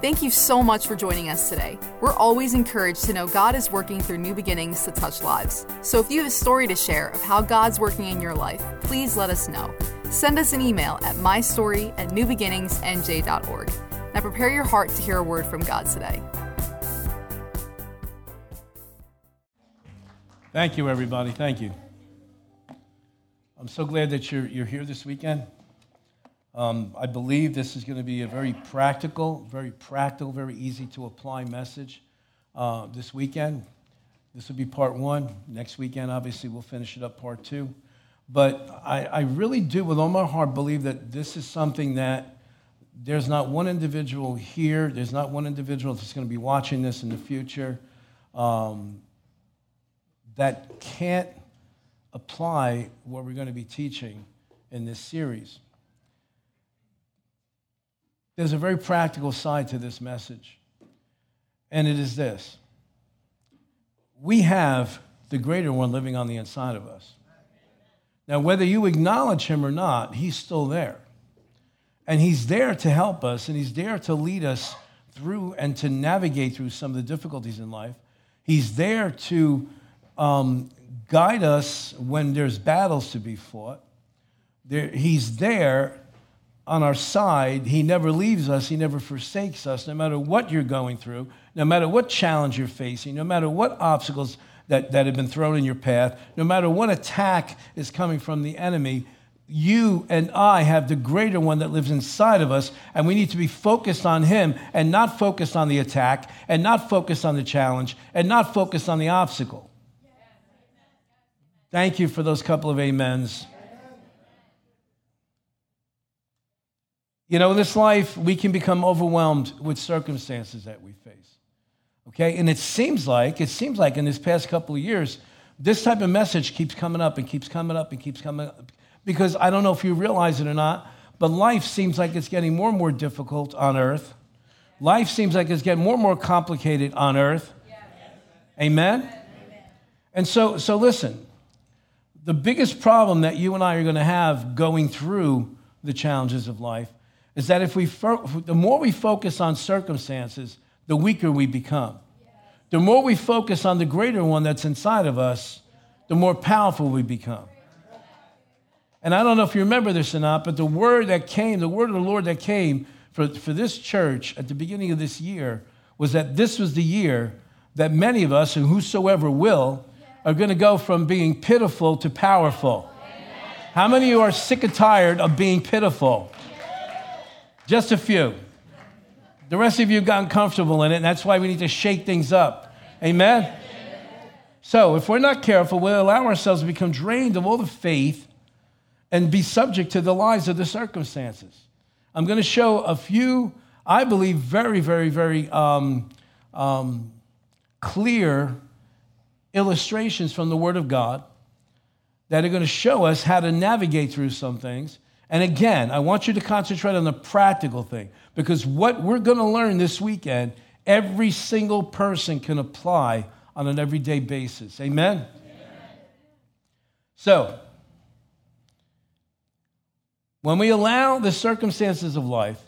Thank you so much for joining us today. We're always encouraged to know God is working through new beginnings to touch lives. So if you have a story to share of how God's working in your life, please let us know. Send us an email at mystory at newbeginningsnj.org. Now prepare your heart to hear a word from God today. Thank you, everybody. Thank you. I'm so glad that you're, you're here this weekend. Um, I believe this is going to be a very practical, very practical, very easy to apply message uh, this weekend. This will be part one. Next weekend, obviously, we'll finish it up part two. But I, I really do, with all my heart, believe that this is something that there's not one individual here, there's not one individual that's going to be watching this in the future um, that can't apply what we're going to be teaching in this series. There's a very practical side to this message, and it is this we have the greater one living on the inside of us. Now, whether you acknowledge him or not, he's still there. And he's there to help us, and he's there to lead us through and to navigate through some of the difficulties in life. He's there to um, guide us when there's battles to be fought. There, he's there on our side. He never leaves us, He never forsakes us, no matter what you're going through, no matter what challenge you're facing, no matter what obstacles that, that have been thrown in your path, no matter what attack is coming from the enemy. You and I have the greater one that lives inside of us, and we need to be focused on him and not focused on the attack, and not focused on the challenge, and not focused on the obstacle. Thank you for those couple of amens. You know, in this life, we can become overwhelmed with circumstances that we face. Okay? And it seems like, it seems like in this past couple of years, this type of message keeps coming up and keeps coming up and keeps coming up. Because I don't know if you realize it or not, but life seems like it's getting more and more difficult on earth. Life seems like it's getting more and more complicated on earth. Amen? And so, so listen, the biggest problem that you and I are going to have going through the challenges of life is that if we the more we focus on circumstances, the weaker we become. The more we focus on the greater one that's inside of us, the more powerful we become. And I don't know if you remember this or not, but the word that came, the word of the Lord that came for, for this church at the beginning of this year was that this was the year that many of us, and whosoever will, are going to go from being pitiful to powerful. How many of you are sick and tired of being pitiful? Just a few. The rest of you have gotten comfortable in it, and that's why we need to shake things up. Amen? So, if we're not careful, we'll allow ourselves to become drained of all the faith and be subject to the lies of the circumstances. I'm going to show a few, I believe, very, very, very um, um, clear illustrations from the Word of God that are going to show us how to navigate through some things and again, I want you to concentrate on the practical thing because what we're going to learn this weekend, every single person can apply on an everyday basis. Amen? Amen. So, when we allow the circumstances of life,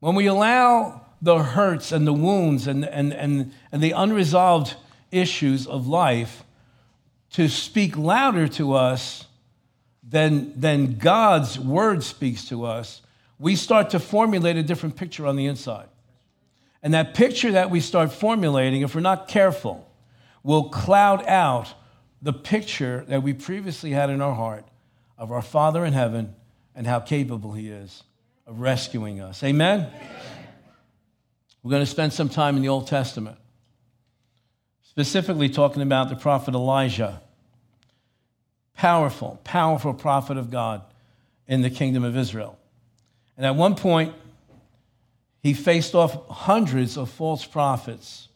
when we allow the hurts and the wounds and, and, and, and the unresolved issues of life to speak louder to us than, than God's word speaks to us, we start to formulate a different picture on the inside. And that picture that we start formulating, if we're not careful, will cloud out the picture that we previously had in our heart of our Father in heaven and how capable He is of rescuing us. Amen? Amen. We're going to spend some time in the Old Testament, specifically talking about the prophet Elijah. Powerful, powerful prophet of God in the kingdom of Israel. And at one point, he faced off hundreds of false prophets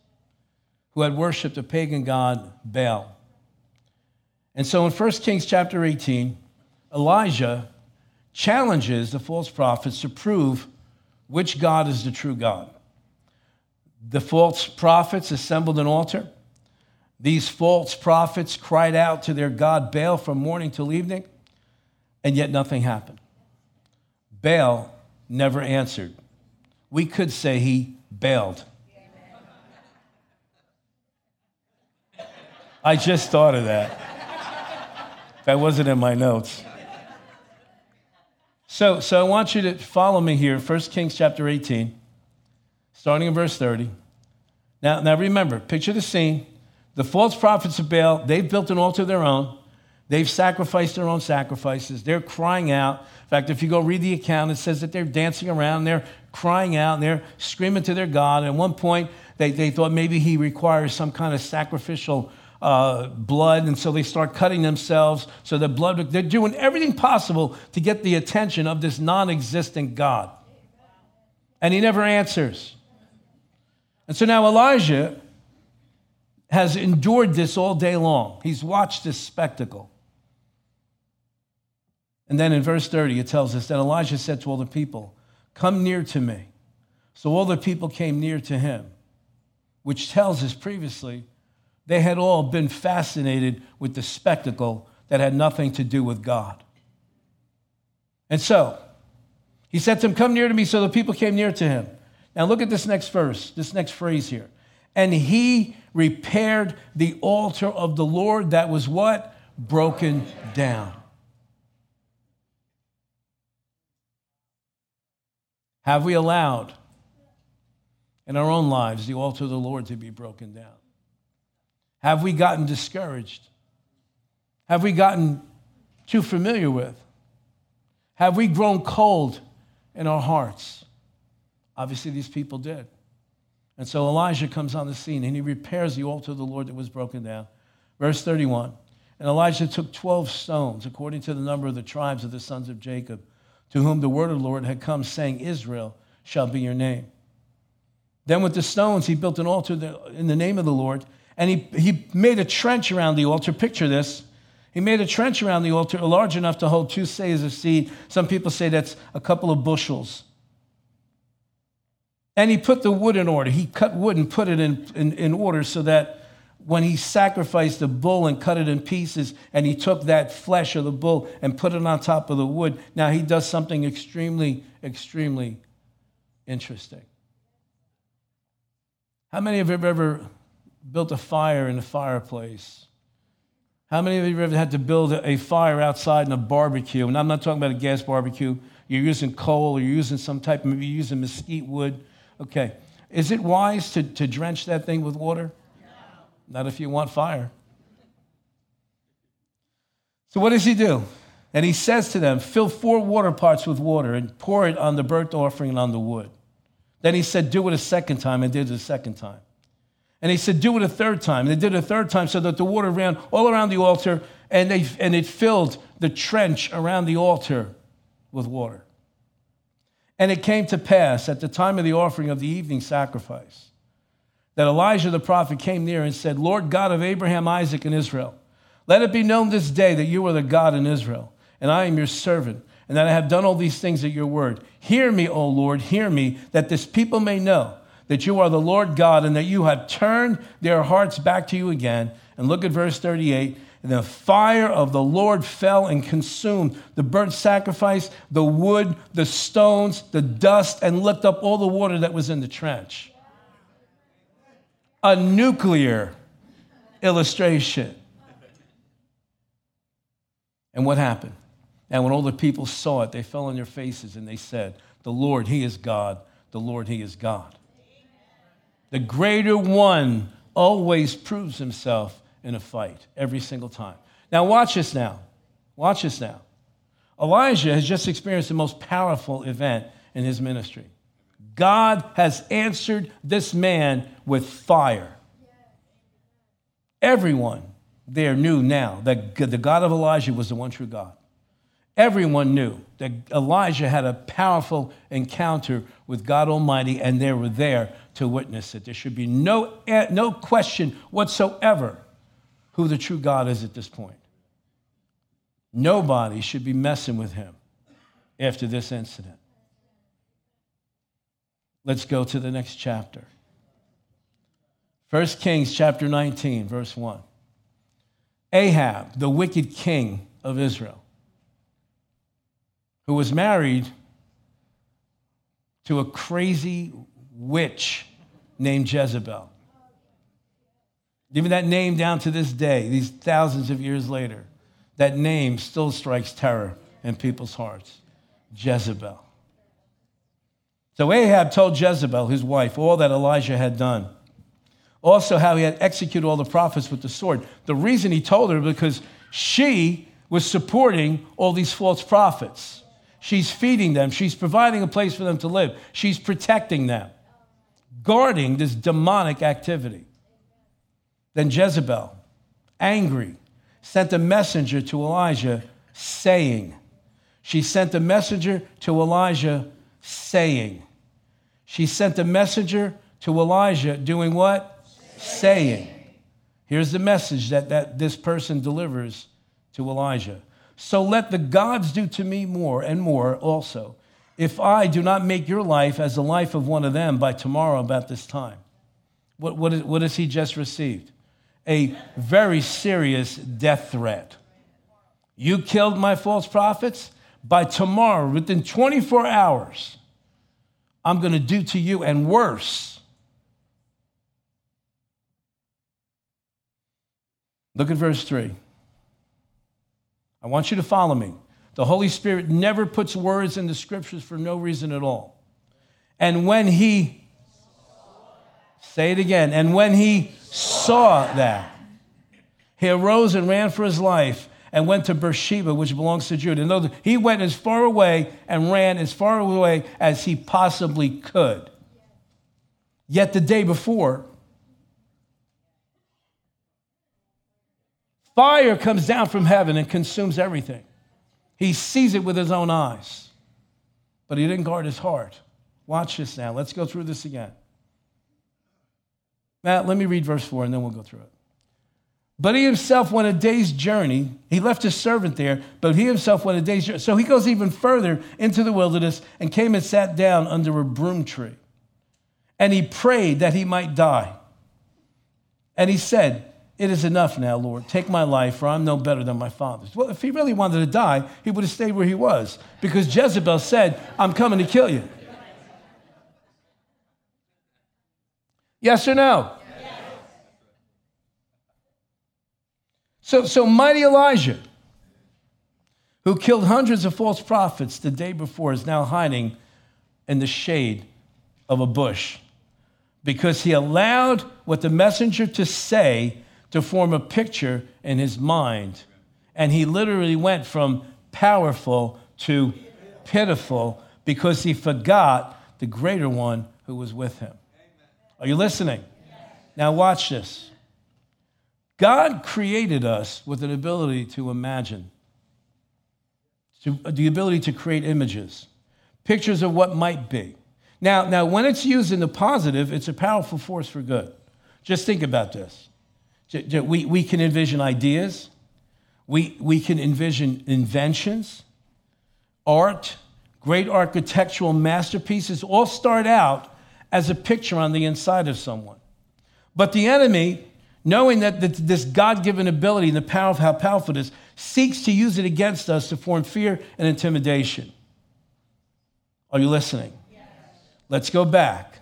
who had worshiped a pagan god, Baal. And so in 1 Kings chapter 18, Elijah challenges the false prophets to prove which God is the true God. The false prophets assembled an altar these false prophets cried out to their God Baal from morning till evening, and yet nothing happened. Baal never answered. We could say he bailed. I just thought of that. That wasn't in my notes. So, so I want you to follow me here, 1 Kings chapter 18, starting in verse 30. Now, now remember, picture the scene. The false prophets of Baal, they've built an altar of their own. They've sacrificed their own sacrifices. They're crying out. In fact, if you go read the account, it says that they're dancing around, they're crying out, and they're screaming to their God. At one point, they, they thought maybe he requires some kind of sacrificial uh, blood, and so they start cutting themselves so the blood, they're doing everything possible to get the attention of this non existent God. And he never answers. And so now Elijah has endured this all day long. He's watched this spectacle. And then in verse 30, it tells us that Elijah said to all the people, Come near to me. So all the people came near to him, which tells us previously they had all been fascinated with the spectacle that had nothing to do with God. And so he said to them, Come near to me. So the people came near to him. Now look at this next verse, this next phrase here. And he repaired the altar of the Lord that was what? Broken down. Have we allowed in our own lives the altar of the Lord to be broken down? Have we gotten discouraged? Have we gotten too familiar with? Have we grown cold in our hearts? Obviously, these people did. And so Elijah comes on the scene and he repairs the altar of the Lord that was broken down. Verse 31 And Elijah took 12 stones, according to the number of the tribes of the sons of Jacob, to whom the word of the Lord had come, saying, Israel shall be your name. Then with the stones he built an altar in the name of the Lord and he, he made a trench around the altar. Picture this. He made a trench around the altar large enough to hold two seahs of seed. Some people say that's a couple of bushels. And he put the wood in order. He cut wood and put it in, in, in order so that when he sacrificed the bull and cut it in pieces, and he took that flesh of the bull and put it on top of the wood, now he does something extremely, extremely interesting. How many of you have ever built a fire in the fireplace? How many of you have ever had to build a fire outside in a barbecue? And I'm not talking about a gas barbecue. You're using coal or you're using some type, maybe you're using mesquite wood. Okay. Is it wise to, to drench that thing with water? No. Not if you want fire. So what does he do? And he says to them, Fill four water pots with water and pour it on the burnt offering and on the wood. Then he said, Do it a second time, and did it a second time. And he said, Do it a third time. And they did it a third time so that the water ran all around the altar and, they, and it filled the trench around the altar with water. And it came to pass at the time of the offering of the evening sacrifice that Elijah the prophet came near and said, Lord God of Abraham, Isaac, and Israel, let it be known this day that you are the God in Israel, and I am your servant, and that I have done all these things at your word. Hear me, O Lord, hear me, that this people may know that you are the Lord God and that you have turned their hearts back to you again. And look at verse 38. The fire of the Lord fell and consumed the burnt sacrifice, the wood, the stones, the dust, and licked up all the water that was in the trench. A nuclear illustration. And what happened? And when all the people saw it, they fell on their faces and they said, The Lord, He is God. The Lord, He is God. The greater one always proves himself in a fight every single time. Now, watch this now. Watch this now. Elijah has just experienced the most powerful event in his ministry. God has answered this man with fire. Everyone there knew now that the God of Elijah was the one true God. Everyone knew that Elijah had a powerful encounter with God Almighty, and they were there to witness it. There should be no, eh, no question whatsoever who the true God is at this point. Nobody should be messing with him after this incident. Let's go to the next chapter. 1 Kings chapter 19, verse 1. Ahab, the wicked king of Israel, who was married to a crazy witch named Jezebel. Even that name down to this day, these thousands of years later, that name still strikes terror in people's hearts Jezebel. So Ahab told Jezebel, his wife, all that Elijah had done. Also, how he had executed all the prophets with the sword. The reason he told her because she was supporting all these false prophets. She's feeding them, she's providing a place for them to live, she's protecting them, guarding this demonic activity. Then Jezebel, angry, sent a messenger to Elijah saying, She sent a messenger to Elijah saying, She sent a messenger to Elijah doing what? Saying. Here's the message that, that this person delivers to Elijah. So let the gods do to me more and more also, if I do not make your life as the life of one of them by tomorrow about this time. What, what, is, what has he just received? A very serious death threat. You killed my false prophets? By tomorrow, within 24 hours, I'm going to do to you and worse. Look at verse 3. I want you to follow me. The Holy Spirit never puts words in the scriptures for no reason at all. And when he, say it again, and when he saw that, he arose and ran for his life and went to Beersheba, which belongs to Judah. And he went as far away and ran as far away as he possibly could. Yet the day before, Fire comes down from heaven and consumes everything. He sees it with his own eyes, but he didn't guard his heart. Watch this now. Let's go through this again. Matt, let me read verse 4 and then we'll go through it. But he himself went a day's journey. He left his servant there, but he himself went a day's journey. So he goes even further into the wilderness and came and sat down under a broom tree. And he prayed that he might die. And he said, it is enough now, Lord. Take my life, for I'm no better than my father's. Well, if he really wanted to die, he would have stayed where he was because Jezebel said, I'm coming to kill you. Yes or no? Yes. So, so mighty Elijah, who killed hundreds of false prophets the day before, is now hiding in the shade of a bush because he allowed what the messenger to say to form a picture in his mind. And he literally went from powerful to pitiful because he forgot the greater one who was with him. Are you listening? Now, watch this. God created us with an ability to imagine, to, the ability to create images, pictures of what might be. Now, now, when it's used in the positive, it's a powerful force for good. Just think about this. We, we can envision ideas, we, we can envision inventions, art, great architectural masterpieces all start out as a picture on the inside of someone. But the enemy, knowing that this God given ability and the power of how powerful it is, seeks to use it against us to form fear and intimidation. Are you listening? Yes. Let's go back.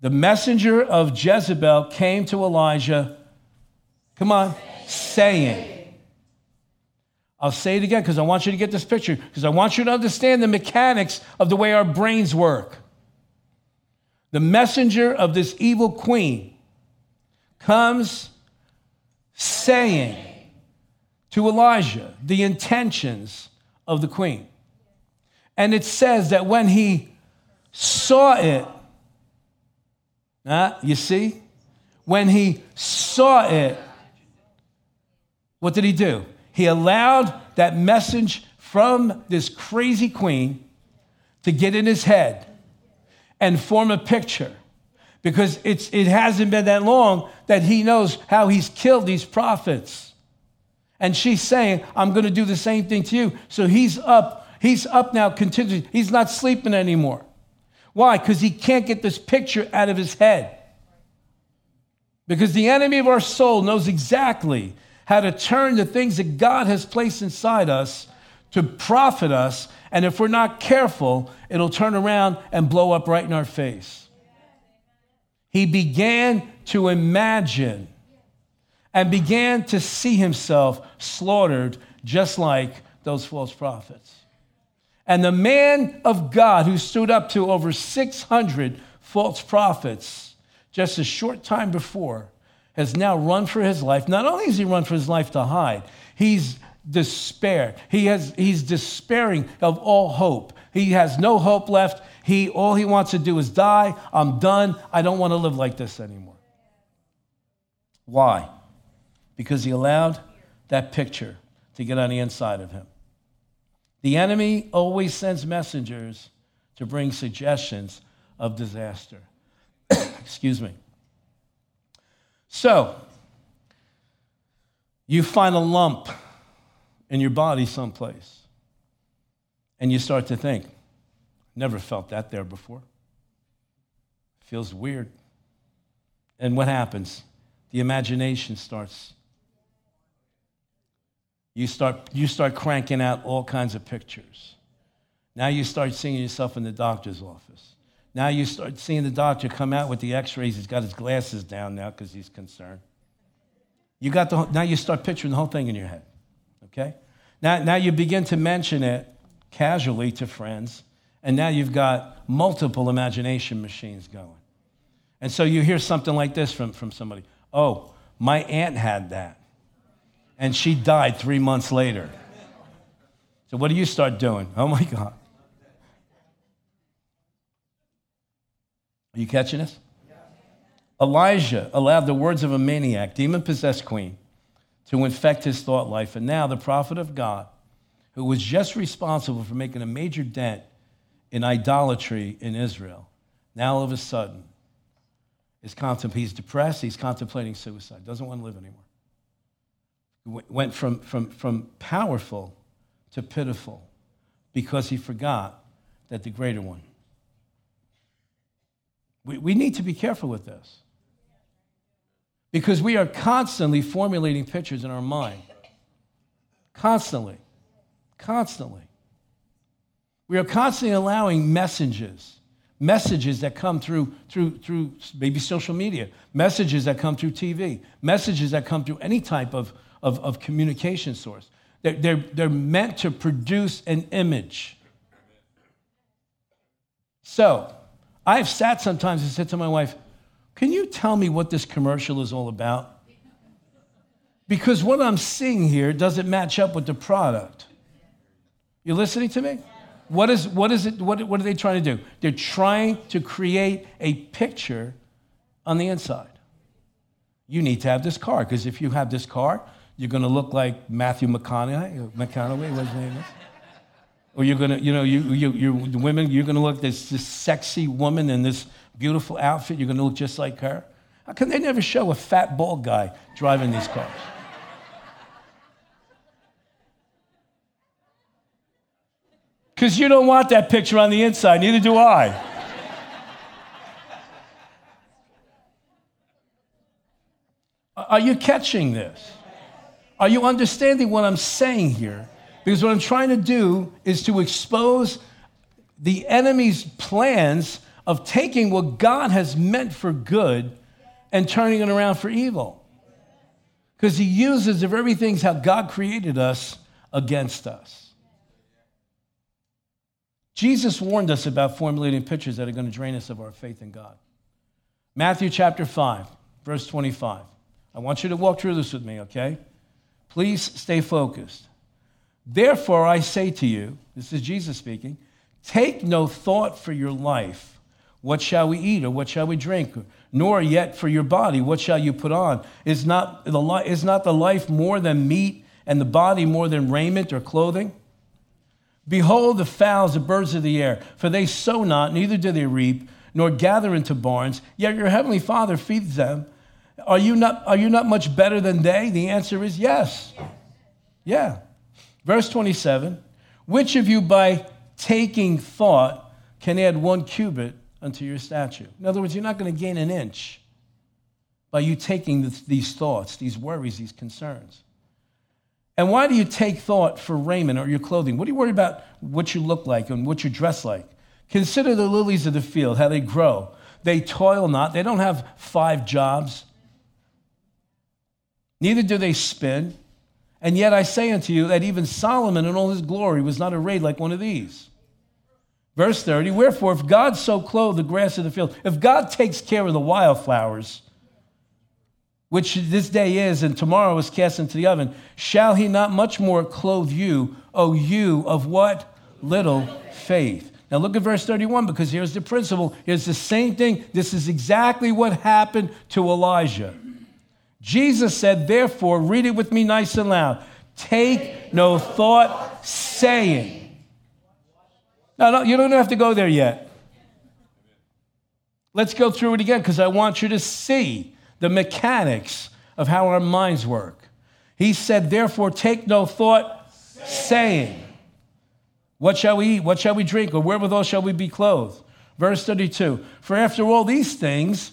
The messenger of Jezebel came to Elijah Come on. Saying. I'll say it again because I want you to get this picture, because I want you to understand the mechanics of the way our brains work. The messenger of this evil queen comes saying to Elijah the intentions of the queen. And it says that when he saw it, uh, you see? When he saw it, what did he do? He allowed that message from this crazy queen to get in his head and form a picture because it's, it hasn't been that long that he knows how he's killed these prophets. And she's saying, I'm going to do the same thing to you. So he's up. He's up now, continuing. He's not sleeping anymore. Why? Because he can't get this picture out of his head. Because the enemy of our soul knows exactly how to turn the things that God has placed inside us to profit us And if we're not careful, it'll turn around and blow up right in our face. He began to imagine and began to see himself slaughtered just like those false prophets. And the man of God who stood up to over 600 false prophets just a short time before has now run for his life. Not only has he run for his life to hide, he's despair. He has, he's despairing of all hope. He has no hope left. He, all he wants to do is die. I'm done. I don't want to live like this anymore. Why? Because he allowed that picture to get on the inside of him. The enemy always sends messengers to bring suggestions of disaster. Excuse me. So, you find a lump in your body someplace, and you start to think, never felt that there before. Feels weird. And what happens? The imagination starts. You start, you start cranking out all kinds of pictures. Now you start seeing yourself in the doctor's office. Now you start seeing the doctor come out with the x-rays. He's got his glasses down now because he's concerned. You got the, now you start picturing the whole thing in your head. Okay? Now, now you begin to mention it casually to friends, and now you've got multiple imagination machines going. And so you hear something like this from, from somebody Oh, my aunt had that, and she died three months later. So what do you start doing? Oh my God. Are you catching this? Elijah allowed the words of a maniac, demon possessed queen, to infect his thought life. And now the prophet of God, who was just responsible for making a major dent in idolatry in Israel, now all of a sudden is contemplating, he's depressed, he's contemplating suicide, doesn't want to live anymore. Went from, from, from powerful to pitiful because he forgot that the greater one. We, we need to be careful with this because we are constantly formulating pictures in our mind. Constantly. Constantly. We are constantly allowing messages, messages that come through, through, through maybe social media, messages that come through TV, messages that come through any type of, of, of communication source. They're, they're, they're meant to produce an image. So, I've sat sometimes and said to my wife, can you tell me what this commercial is all about? Because what I'm seeing here doesn't match up with the product. You listening to me? What is, what is it, what, what are they trying to do? They're trying to create a picture on the inside. You need to have this car, because if you have this car, you're going to look like Matthew McConaughey, uh, McConaughey, what's his name is? Or you're going to, you know, you, you, you the women, you're going to look this, this sexy woman in this beautiful outfit, you're going to look just like her? How come they never show a fat, bald guy driving these cars? Because you don't want that picture on the inside, neither do I. Are you catching this? Are you understanding what I'm saying here? Because what I'm trying to do is to expose the enemy's plans of taking what God has meant for good and turning it around for evil. Because he uses the very things how God created us against us. Jesus warned us about formulating pictures that are going to drain us of our faith in God. Matthew chapter 5, verse 25. I want you to walk through this with me, okay? Please stay focused. Therefore, I say to you, this is Jesus speaking, take no thought for your life what shall we eat or what shall we drink? Nor yet for your body, what shall you put on? Is not the, li- is not the life more than meat and the body more than raiment or clothing? Behold the fowls, the birds of the air, for they sow not, neither do they reap, nor gather into barns, yet your heavenly Father feeds them. Are you not, are you not much better than they? The answer is yes. Yeah. Verse 27 Which of you by taking thought can add one cubit unto your statue. In other words, you're not going to gain an inch by you taking this, these thoughts, these worries, these concerns. And why do you take thought for raiment or your clothing? What do you worry about what you look like and what you dress like? Consider the lilies of the field, how they grow. They toil not, they don't have five jobs. Neither do they spin. And yet I say unto you that even Solomon in all his glory was not arrayed like one of these. Verse 30 Wherefore, if God so clothe the grass of the field, if God takes care of the wildflowers, which this day is and tomorrow is cast into the oven, shall he not much more clothe you, O you of what? Little faith. Now look at verse 31 because here's the principle. Here's the same thing. This is exactly what happened to Elijah. Jesus said, therefore, read it with me nice and loud. Take no thought, saying. Now, no, you don't have to go there yet. Let's go through it again because I want you to see the mechanics of how our minds work. He said, therefore, take no thought, saying. What shall we eat? What shall we drink? Or wherewithal shall we be clothed? Verse 32 For after all these things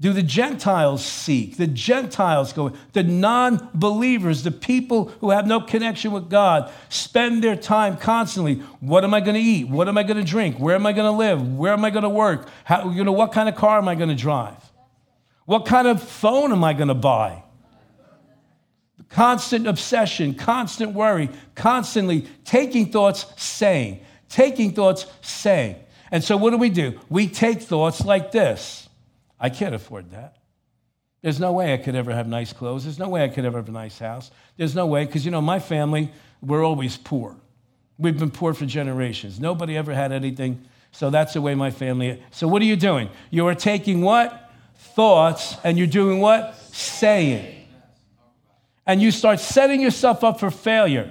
do the Gentiles seek. The Gentiles go, the non believers, the people who have no connection with God, spend their time constantly. What am I going to eat? What am I going to drink? Where am I going to live? Where am I going to work? How, you know, what kind of car am I going to drive? What kind of phone am I going to buy? constant obsession, constant worry, constantly taking thoughts, saying, taking thoughts, saying. And so what do we do? We take thoughts like this I can't afford that. There's no way I could ever have nice clothes. There's no way I could ever have a nice house. There's no way, because you know, my family, we're always poor. We've been poor for generations. Nobody ever had anything. So that's the way my family. Is. So what are you doing? You are taking what? Thoughts, and you're doing what? Saying and you start setting yourself up for failure.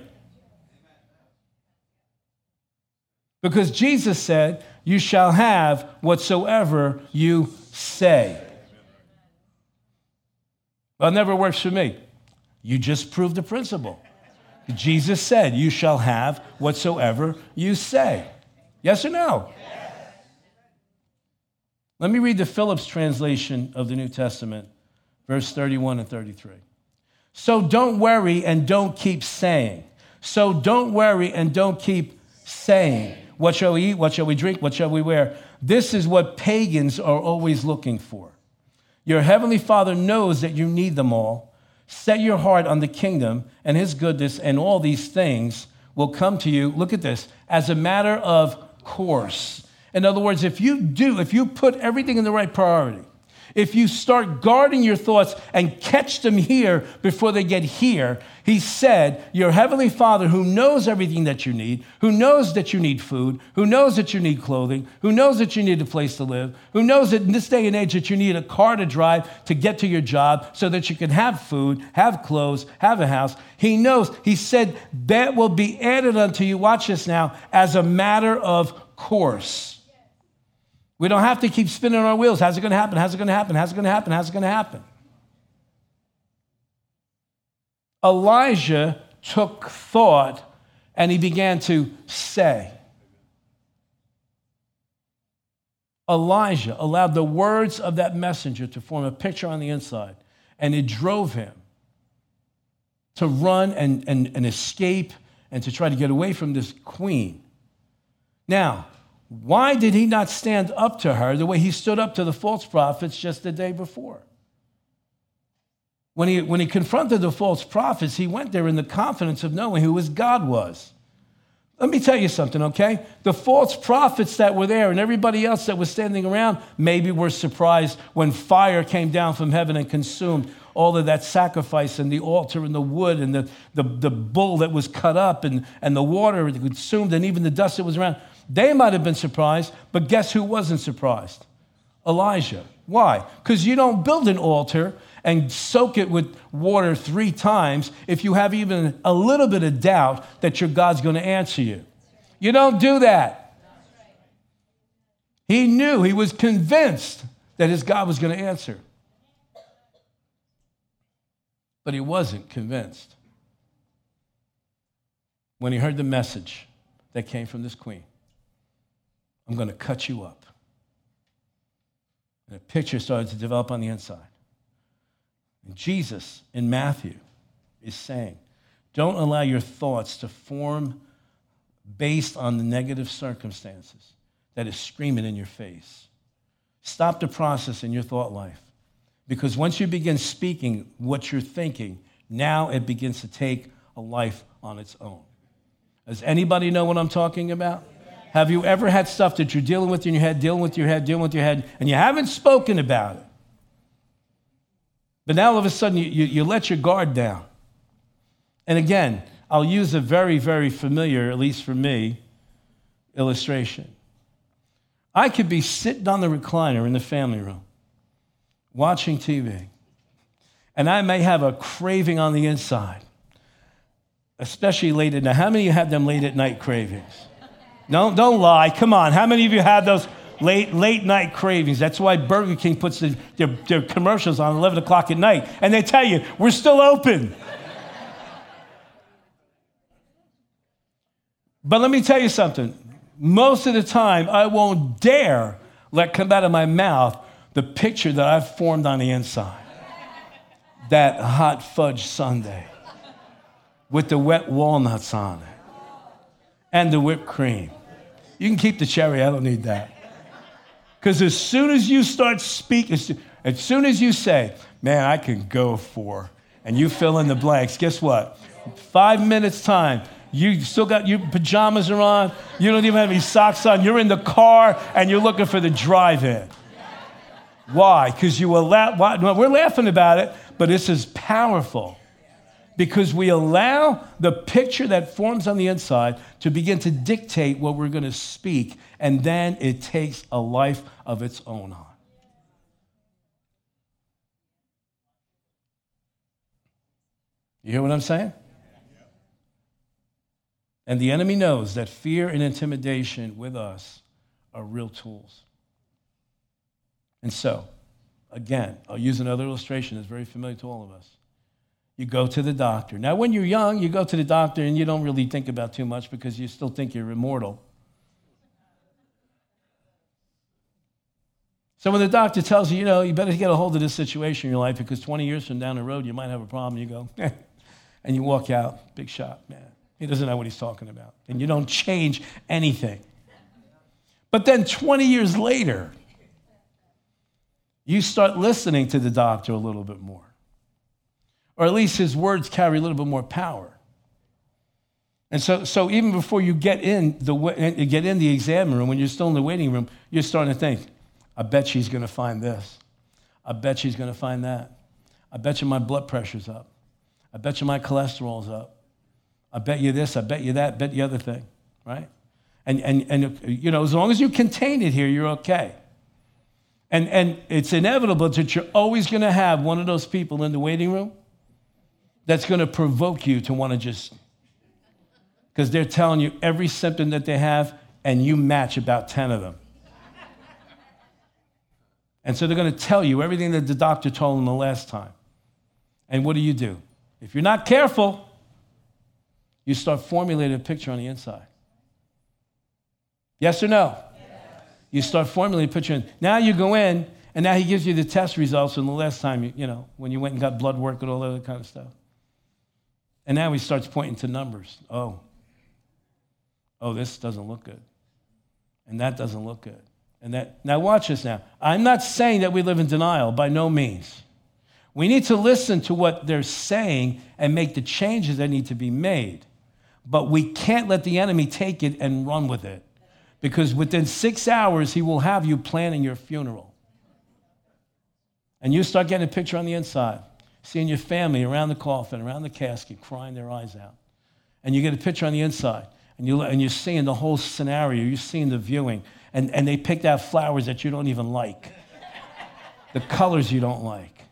Because Jesus said, You shall have whatsoever you say. Well, never works for me. You just proved the principle. Jesus said, You shall have whatsoever you say. Yes or no? Yes. Let me read the Phillips translation of the New Testament, verse 31 and 33. So don't worry and don't keep saying. So don't worry and don't keep saying. What shall we eat? What shall we drink? What shall we wear? This is what pagans are always looking for. Your heavenly Father knows that you need them all. Set your heart on the kingdom and his goodness, and all these things will come to you. Look at this as a matter of course. In other words, if you do, if you put everything in the right priority, if you start guarding your thoughts and catch them here before they get here, he said, Your heavenly Father, who knows everything that you need, who knows that you need food, who knows that you need clothing, who knows that you need a place to live, who knows that in this day and age that you need a car to drive to get to your job so that you can have food, have clothes, have a house. He knows. He said, That will be added unto you, watch this now, as a matter of course. We don't have to keep spinning our wheels. How's it going to happen? How's it going to happen? How's it going to happen? How's it going to happen? Elijah took thought and he began to say. Elijah allowed the words of that messenger to form a picture on the inside, and it drove him to run and, and, and escape and to try to get away from this queen. Now, why did he not stand up to her the way he stood up to the false prophets just the day before? When he, when he confronted the false prophets, he went there in the confidence of knowing who his God was. Let me tell you something, okay? The false prophets that were there and everybody else that was standing around maybe were surprised when fire came down from heaven and consumed all of that sacrifice and the altar and the wood and the, the, the bull that was cut up and, and the water consumed and even the dust that was around. They might have been surprised, but guess who wasn't surprised? Elijah. Why? Because you don't build an altar and soak it with water three times if you have even a little bit of doubt that your God's going to answer you. You don't do that. He knew, he was convinced that his God was going to answer. But he wasn't convinced when he heard the message that came from this queen. I'm going to cut you up. And a picture started to develop on the inside. And Jesus in Matthew is saying, Don't allow your thoughts to form based on the negative circumstances that is screaming in your face. Stop the process in your thought life. Because once you begin speaking what you're thinking, now it begins to take a life on its own. Does anybody know what I'm talking about? Have you ever had stuff that you're dealing with in your head, dealing with your head, dealing with your head, and you haven't spoken about it? But now all of a sudden you, you, you let your guard down. And again, I'll use a very, very familiar, at least for me, illustration. I could be sitting on the recliner in the family room watching TV, and I may have a craving on the inside, especially late at night. How many of you have them late at night cravings? No, don't lie. Come on. How many of you have those late, late night cravings? That's why Burger King puts the, their, their commercials on 11 o'clock at night, and they tell you, we're still open. but let me tell you something. Most of the time, I won't dare let come out of my mouth the picture that I've formed on the inside. That hot fudge sundae with the wet walnuts on it and the whipped cream. You can keep the cherry, I don't need that. Because as soon as you start speaking, as soon as you say, man, I can go for, and you fill in the blanks, guess what? Five minutes time, you still got your pajamas are on, you don't even have any socks on, you're in the car and you're looking for the drive in. Why? Because you allow, why? we're laughing about it, but this is powerful because we allow the picture that forms on the inside to begin to dictate what we're going to speak, and then it takes a life of its own on. You hear what I'm saying? And the enemy knows that fear and intimidation with us are real tools. And so, again, I'll use another illustration that's very familiar to all of us. You go to the doctor. Now, when you're young, you go to the doctor and you don't really think about too much because you still think you're immortal. So when the doctor tells you, you know, you better get a hold of this situation in your life because 20 years from down the road you might have a problem, you go, and you walk out, big shot, man. He doesn't know what he's talking about. And you don't change anything. But then 20 years later, you start listening to the doctor a little bit more or at least his words carry a little bit more power. And so, so even before you get in the get in the exam room, when you're still in the waiting room, you're starting to think, I bet she's going to find this. I bet she's going to find that. I bet you my blood pressure's up. I bet you my cholesterol's up. I bet you this. I bet you that. Bet the other thing, right? And and and you know, as long as you contain it here, you're okay. And and it's inevitable that you're always going to have one of those people in the waiting room that's going to provoke you to want to just, because they're telling you every symptom that they have, and you match about 10 of them. And so they're going to tell you everything that the doctor told them the last time. And what do you do? If you're not careful, you start formulating a picture on the inside. Yes or no? Yes. You start formulating a picture. Now you go in, and now he gives you the test results from the last time, you, you know, when you went and got blood work and all that other kind of stuff. And now he starts pointing to numbers. Oh, oh, this doesn't look good. And that doesn't look good. And that now watch this now. I'm not saying that we live in denial by no means. We need to listen to what they're saying and make the changes that need to be made. But we can't let the enemy take it and run with it. Because within six hours, he will have you planning your funeral. And you start getting a picture on the inside seeing your family around the coffin, around the casket, crying their eyes out. And you get a picture on the inside, and, you, and you're seeing the whole scenario, you're seeing the viewing, and, and they picked out flowers that you don't even like, the colors you don't like.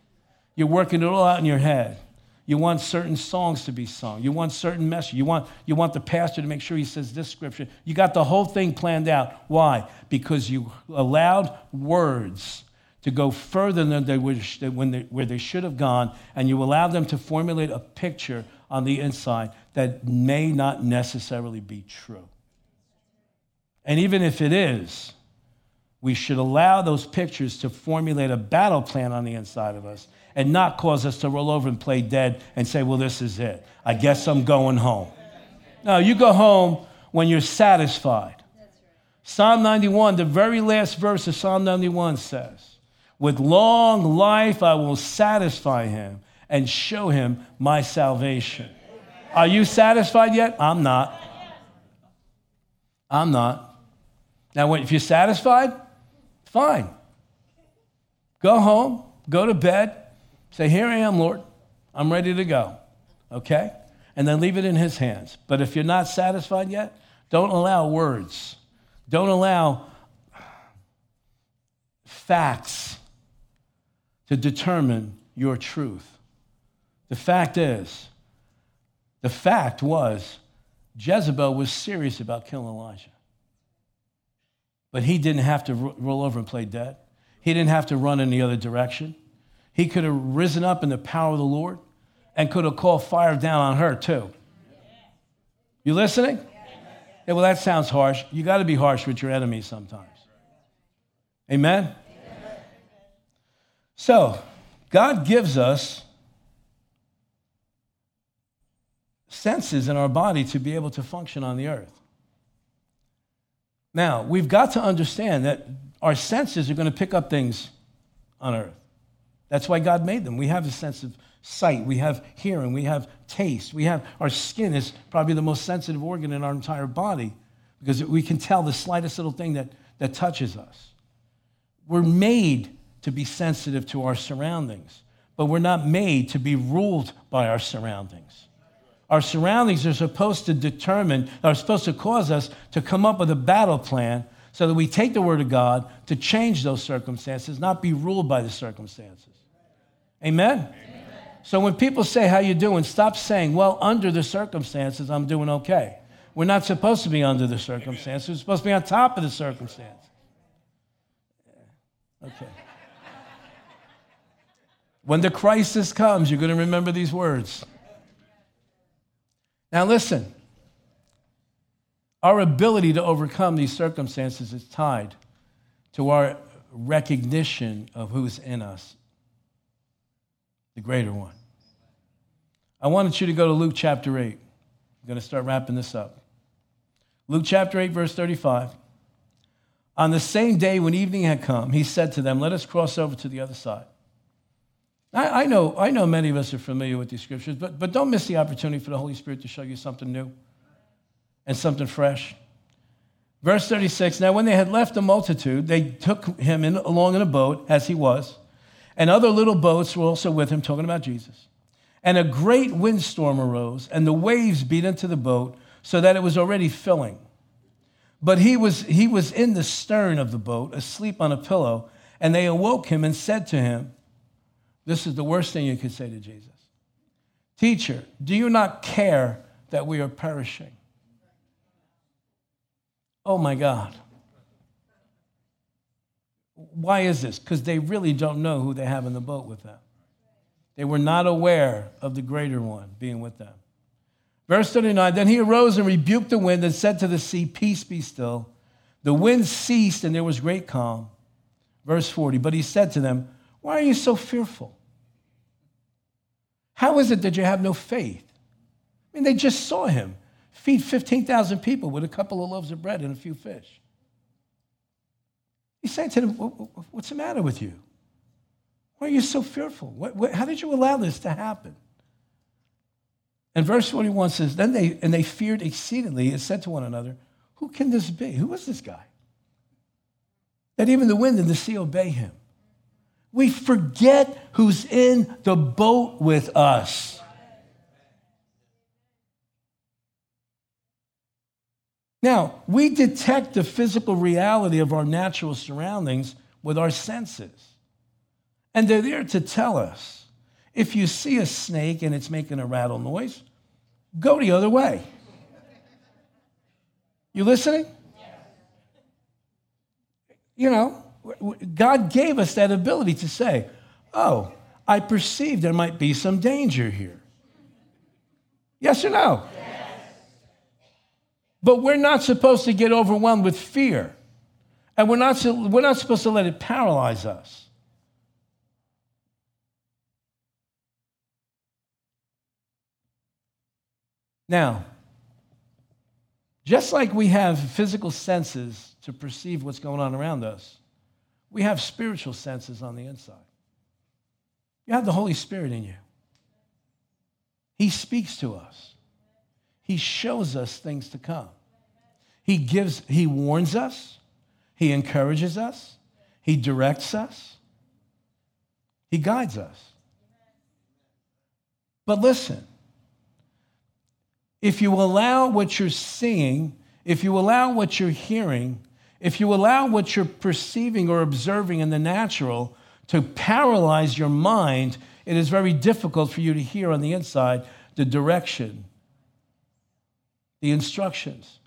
You're working it all out in your head. You want certain songs to be sung. You want certain message. You want, you want the pastor to make sure he says this scripture. You got the whole thing planned out. Why? Because you allowed words to go further than they wish, when they, where they should have gone, and you allow them to formulate a picture on the inside that may not necessarily be true. And even if it is, we should allow those pictures to formulate a battle plan on the inside of us and not cause us to roll over and play dead and say, well, this is it. I guess I'm going home. No, you go home when you're satisfied. Psalm 91, the very last verse of Psalm 91 says, With long life I will satisfy him and show him my salvation. Are you satisfied yet? I'm not. I'm not. Now, if you're satisfied, fine. Go home, go to bed, say, Here I am, Lord. I'm ready to go. Okay? And then leave it in His hands. But if you're not satisfied yet, don't allow words, don't allow facts to determine your truth. The fact is, the fact was, Jezebel was serious about killing Elijah. But he didn't have to roll over and play dead. He didn't have to run in the other direction. He could have risen up in the power of the Lord and could have called fire down on her too. You listening? Yeah, well, that sounds harsh. You got to be harsh with your enemies sometimes. Amen? So, God gives us senses in our body to be able to function on the earth. Now, we've got to understand that our senses are going to pick up things on earth. That's why God made them. We have a sense of sight, we have hearing, we have taste, we have our skin is probably the most sensitive organ in our entire body because we can tell the slightest little thing that, that touches us. We're made to be sensitive to our surroundings, but we're not made to be ruled by our surroundings. Our surroundings are supposed to determine, are supposed to cause us to come up with a battle plan so that we take the Word of God to change those circumstances, not be ruled by the circumstances. Amen? Amen? So when people say, how you doing? Stop saying, well, under the circumstances, I'm doing okay. We're not supposed to be under the circumstances. We're supposed to be on top of the circumstances. Okay. When the crisis comes, you're going to remember these words. Now, listen, our ability to overcome these circumstances is tied to our recognition of who's in us, the greater one. I wanted you to go to Luke chapter 8. I'm going to start wrapping this up. Luke chapter 8, verse 35. On the same day when evening had come, he said to them, Let us cross over to the other side. I, I, know, I know many of us are familiar with these scriptures, but, but don't miss the opportunity for the Holy Spirit to show you something new and something fresh. Verse 36 Now, when they had left the multitude, they took him in, along in a boat, as he was, and other little boats were also with him, talking about Jesus. And a great windstorm arose, and the waves beat into the boat so that it was already filling. But he was, he was in the stern of the boat, asleep on a pillow, and they awoke him and said to him, this is the worst thing you could say to Jesus. Teacher, do you not care that we are perishing? Oh my God. Why is this? Because they really don't know who they have in the boat with them. They were not aware of the greater one being with them. Verse 39 Then he arose and rebuked the wind and said to the sea, Peace be still. The wind ceased and there was great calm. Verse 40 But he said to them, why are you so fearful? How is it that you have no faith? I mean, they just saw him feed 15,000 people with a couple of loaves of bread and a few fish. He's saying to them, What's the matter with you? Why are you so fearful? How did you allow this to happen? And verse 41 says, Then they, and they feared exceedingly and said to one another, Who can this be? Who is this guy? That even the wind and the sea obey him. We forget who's in the boat with us. Now, we detect the physical reality of our natural surroundings with our senses. And they're there to tell us if you see a snake and it's making a rattle noise, go the other way. You listening? You know, God gave us that ability to say, oh, I perceive there might be some danger here. Yes or no? Yes. But we're not supposed to get overwhelmed with fear And we're not, we're not supposed to let it paralyze us. Now, just like we have physical senses to perceive what's going on around us, we have spiritual senses on the inside. You have the Holy Spirit in you. He speaks to us. He shows us things to come. He gives, he warns us, he encourages us, he directs us, he guides us. But listen, if you allow what you're seeing, if you allow what you're hearing, if you allow what you're perceiving or observing in the natural to paralyze your mind, it is very difficult for you to hear on the inside the direction, the instructions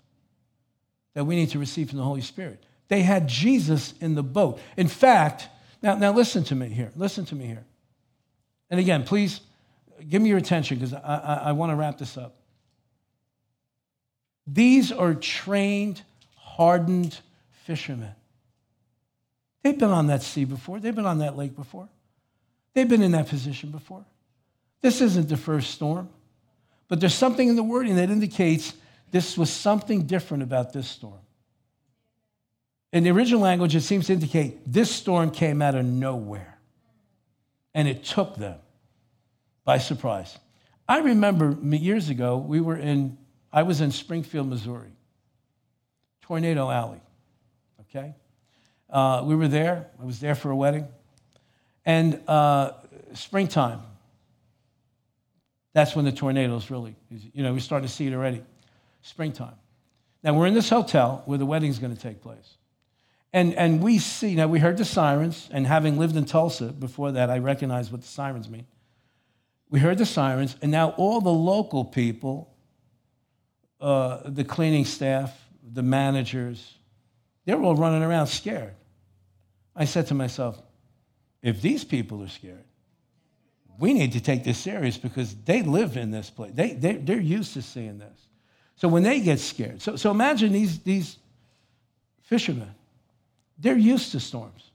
that we need to receive from the Holy Spirit. They had Jesus in the boat. In fact, now, now listen to me here. Listen to me here. And again, please give me your attention because I, I, I want to wrap this up. These are trained, hardened fishermen. They've been on that sea before, they've been on that lake before, they've been in that position before. This isn't the first storm, but there's something in the wording that indicates this was something different about this storm. In the original language, it seems to indicate this storm came out of nowhere and it took them by surprise. I remember years ago, we were in, I was in Springfield, Missouri, Tornado Alley okay? Uh, we were there. I was there for a wedding. And uh, springtime, that's when the tornadoes really, you know, we're starting to see it already. Springtime. Now, we're in this hotel where the wedding's going to take place. And, and we see, now we heard the sirens, and having lived in Tulsa before that, I recognize what the sirens mean. We heard the sirens, and now all the local people, uh, the cleaning staff, the managers, they're all running around scared. I said to myself, if these people are scared, we need to take this serious because they live in this place. They, they, they're used to seeing this. So when they get scared, so, so imagine these, these fishermen, they're used to storms.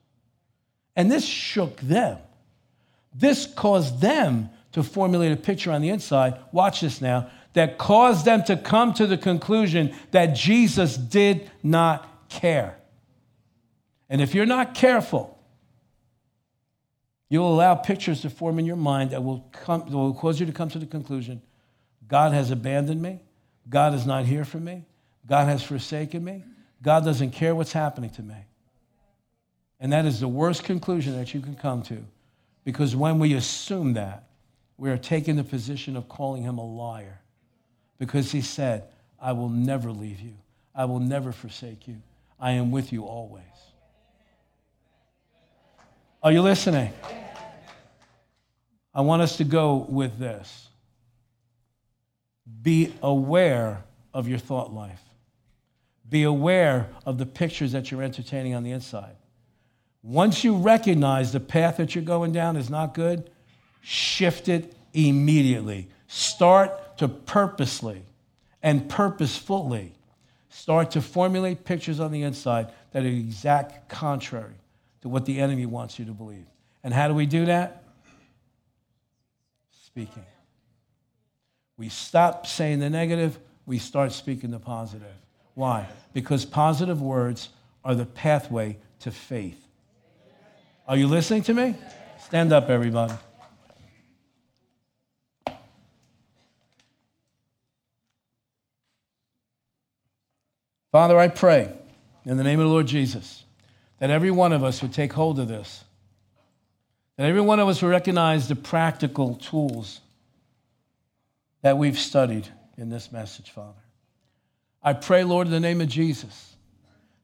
And this shook them. This caused them to formulate a picture on the inside. Watch this now. That caused them to come to the conclusion that Jesus did not care. And if you're not careful, you'll allow pictures to form in your mind that will, come, that will cause you to come to the conclusion God has abandoned me. God is not here for me. God has forsaken me. God doesn't care what's happening to me. And that is the worst conclusion that you can come to. Because when we assume that, we are taking the position of calling him a liar. Because he said, I will never leave you, I will never forsake you. I am with you always. Are you listening? I want us to go with this. Be aware of your thought life. Be aware of the pictures that you're entertaining on the inside. Once you recognize the path that you're going down is not good, shift it immediately. Start to purposely and purposefully start to formulate pictures on the inside that are exact contrary to what the enemy wants you to believe. And how do we do that? Speaking. We stop saying the negative, we start speaking the positive. Why? Because positive words are the pathway to faith. Are you listening to me? Stand up, everybody. Father, I pray in the name of the Lord Jesus that every one of us would take hold of this, that every one of us would recognize the practical tools that we've studied in this message, Father. I pray, Lord, in the name of Jesus,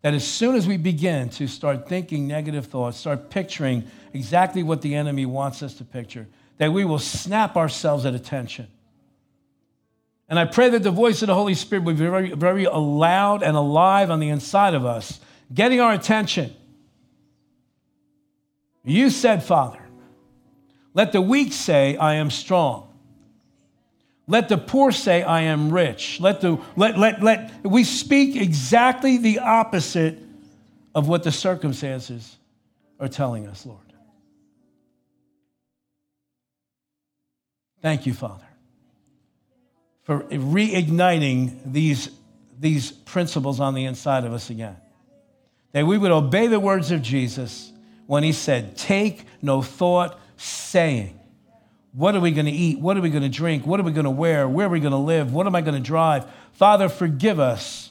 that as soon as we begin to start thinking negative thoughts, start picturing exactly what the enemy wants us to picture, that we will snap ourselves at attention and I pray that the voice of the Holy Spirit will be very, very loud and alive on the inside of us, getting our attention. You said, Father, let the weak say, I am strong. Let the poor say, I am rich. Let the, let, let, let, we speak exactly the opposite of what the circumstances are telling us, Lord. Thank you, Father, for reigniting these, these principles on the inside of us again. That we would obey the words of Jesus when he said, Take no thought, saying, What are we going to eat? What are we going to drink? What are we going to wear? Where are we going to live? What am I going to drive? Father, forgive us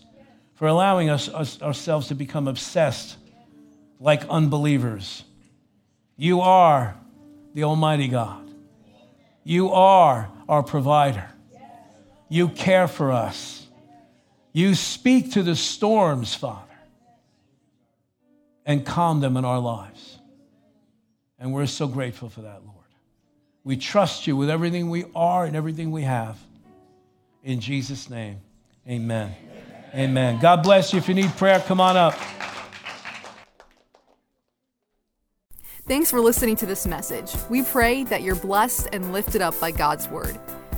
for allowing us, us ourselves to become obsessed like unbelievers. You are the Almighty God. You are our provider. You care for us. You speak to the storms, Father, and calm them in our lives. And we're so grateful for that, Lord. We trust you with everything we are and everything we have. In Jesus' name, amen. Amen. amen. God bless you. If you need prayer, come on up. Thanks for listening to this message. We pray that you're blessed and lifted up by God's Word.